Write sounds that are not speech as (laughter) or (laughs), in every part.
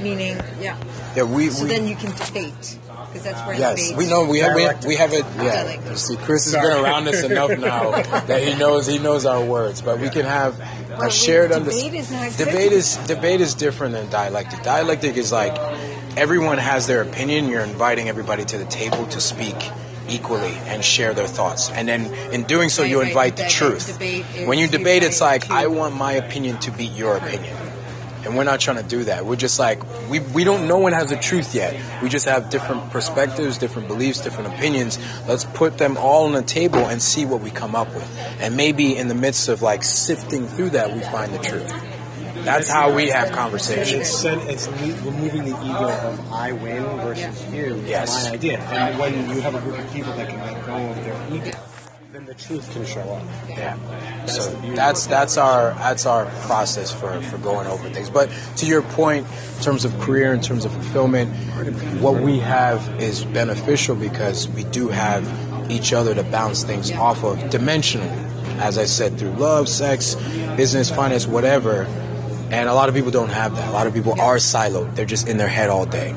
Meaning, yeah. Yeah, we. So we then you can debate because that's where Yes, debate. we know we have we, have, we have it. Yeah, you see, Chris has been around us enough (laughs) now that he knows he knows our words. But we can have a shared understanding. debate is Debate is debate is different than dialectic. Dialectic is like everyone has their opinion. You're inviting everybody to the table to speak equally and share their thoughts. And then in doing so, Right, you invite but the truth. When you you debate, it's like I want my opinion to beat your opinion. And we're not trying to do that. We're just like we we don't no one has the truth yet. We just have different perspectives, different beliefs, different opinions. Let's put them all on the table and see what we come up with. And maybe in the midst of like sifting through that, we find the truth. That's how we have And conversations. it's, it's removing the ego of I win versus you. Yes. My idea. And when you have a group of people that can let go of their ego, then the truth can show up. Yeah. So that's that's our that's our process for, for going over things. But to your point, in terms of career, in terms of fulfillment, what we have is beneficial because we do have each other to bounce things off of dimensionally. As I said, through love, sex, business, finance, whatever. And a lot of people don't have that. A lot of people are siloed. They're just in their head all day.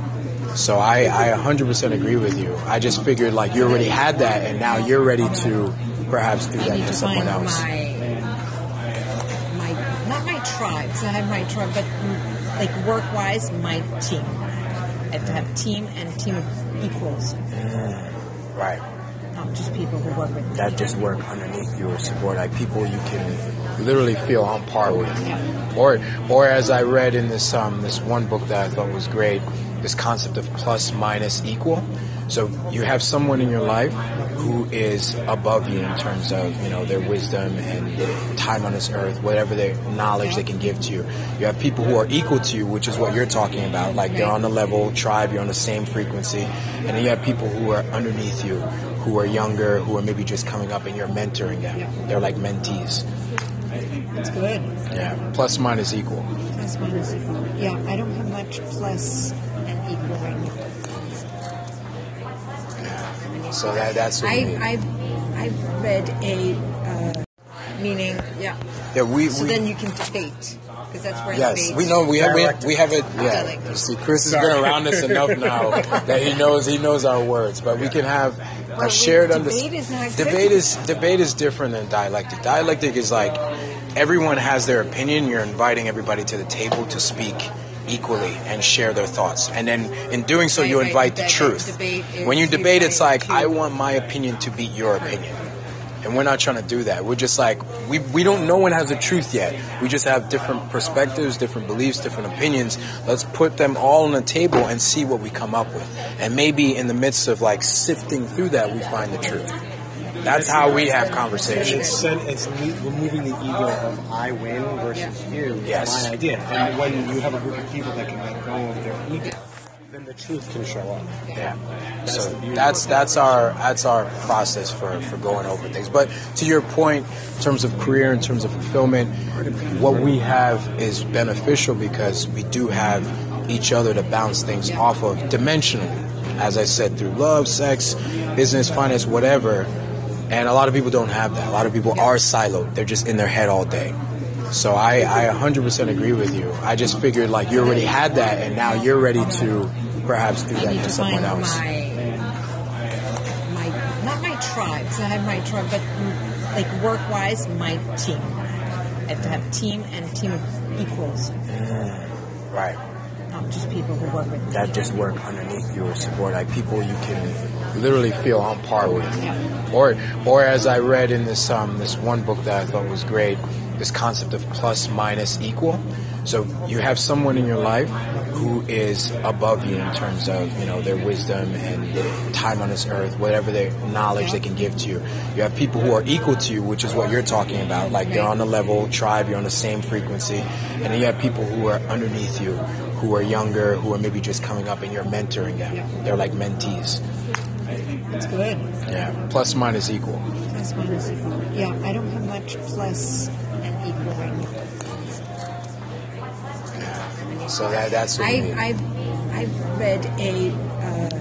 So I, I 100% agree with you. I just figured like you already had that and now you're ready to perhaps do I that to someone else. my my not my tribe. 'cause I have my tribe, but mm, like work wise, my team. I have to have team and team of equals, Right. not just people who work with me. That just work underneath you or support like people you can literally feel on par with. Or or as I read in this um this one book that I thought was great, this concept of plus minus equal. So you have someone in your life who is above you in terms of, you know, their wisdom and time on this earth, whatever their knowledge they can give to you. You have people who are equal to you, which is what you're talking about. Like they're on the level, tribe, you're on the same frequency. And then you have people who are underneath you, who are younger, who are maybe just coming up and you're mentoring them. They're like mentees. That's good. Yeah. Plus minus equal. Plus minus equal. Yeah, I don't have much plus and equal right now. So that that's what we I need. I've I've read a uh, meaning, yeah. yeah, we, So we then you can debate because that's where Yes, debate. we know we have we, Dialectic. we have it. Yeah, you see, Chris has been around us enough now (laughs) that he knows he knows our words. But we can have a wait, shared debate understanding. is not. Debate is debate is different than dialectic. Dialectic is like everyone has their opinion. You're inviting everybody to the table to speak equally and share their thoughts. And then in doing so, you invite the truth. When you debate, it's like I want my opinion to beat your opinion. And we're not trying to do that. We're just like we we don't. No one has the truth yet. We just have different perspectives, different beliefs, different opinions. Let's put them all on the table and see what we come up with. And maybe in the midst of like sifting through that, we find the truth. That's how we have And conversations. it's, it's removing the ego of I win versus you. Yes. My idea. And when you have a group of people that can let go of their ego, then the truth can show up. Yeah. So that's that's our that's our process for, for going over things. But to your point, in terms of career, in terms of fulfillment, what we have is beneficial because we do have each other to bounce things off of dimensionally. As I said, through love, sex, business, finance, whatever. And a lot of people don't have that. A lot of people are siloed. They're just in their head all day. So I, I 100% agree with you. I just figured like you already had that and now you're ready to perhaps do that to someone else. my my not my tribe. 'cause I have my tribe, but mm, like work wise, my team. I have to have team and team of equals, Right. Not just people who work with. That just work underneath you or support like people you can literally feel on par with. Or or as I read in this um this one book that I thought was great, this concept of plus minus equal. So you have someone in your life who is above you in terms of, you know, their wisdom and time on this earth, whatever their knowledge they can give to you. You have people who are equal to you, which is what you're talking about. Like they're on the level, tribe, you're on the same frequency. And then you have people who are underneath you, who are younger, who are maybe just coming up and you're mentoring them. They're like mentees. That's good. Yeah. Plus minus equal. Plus minus equal. Yeah, I don't have much plus and equal right now. Yeah. So that that's what I've. I've I've read a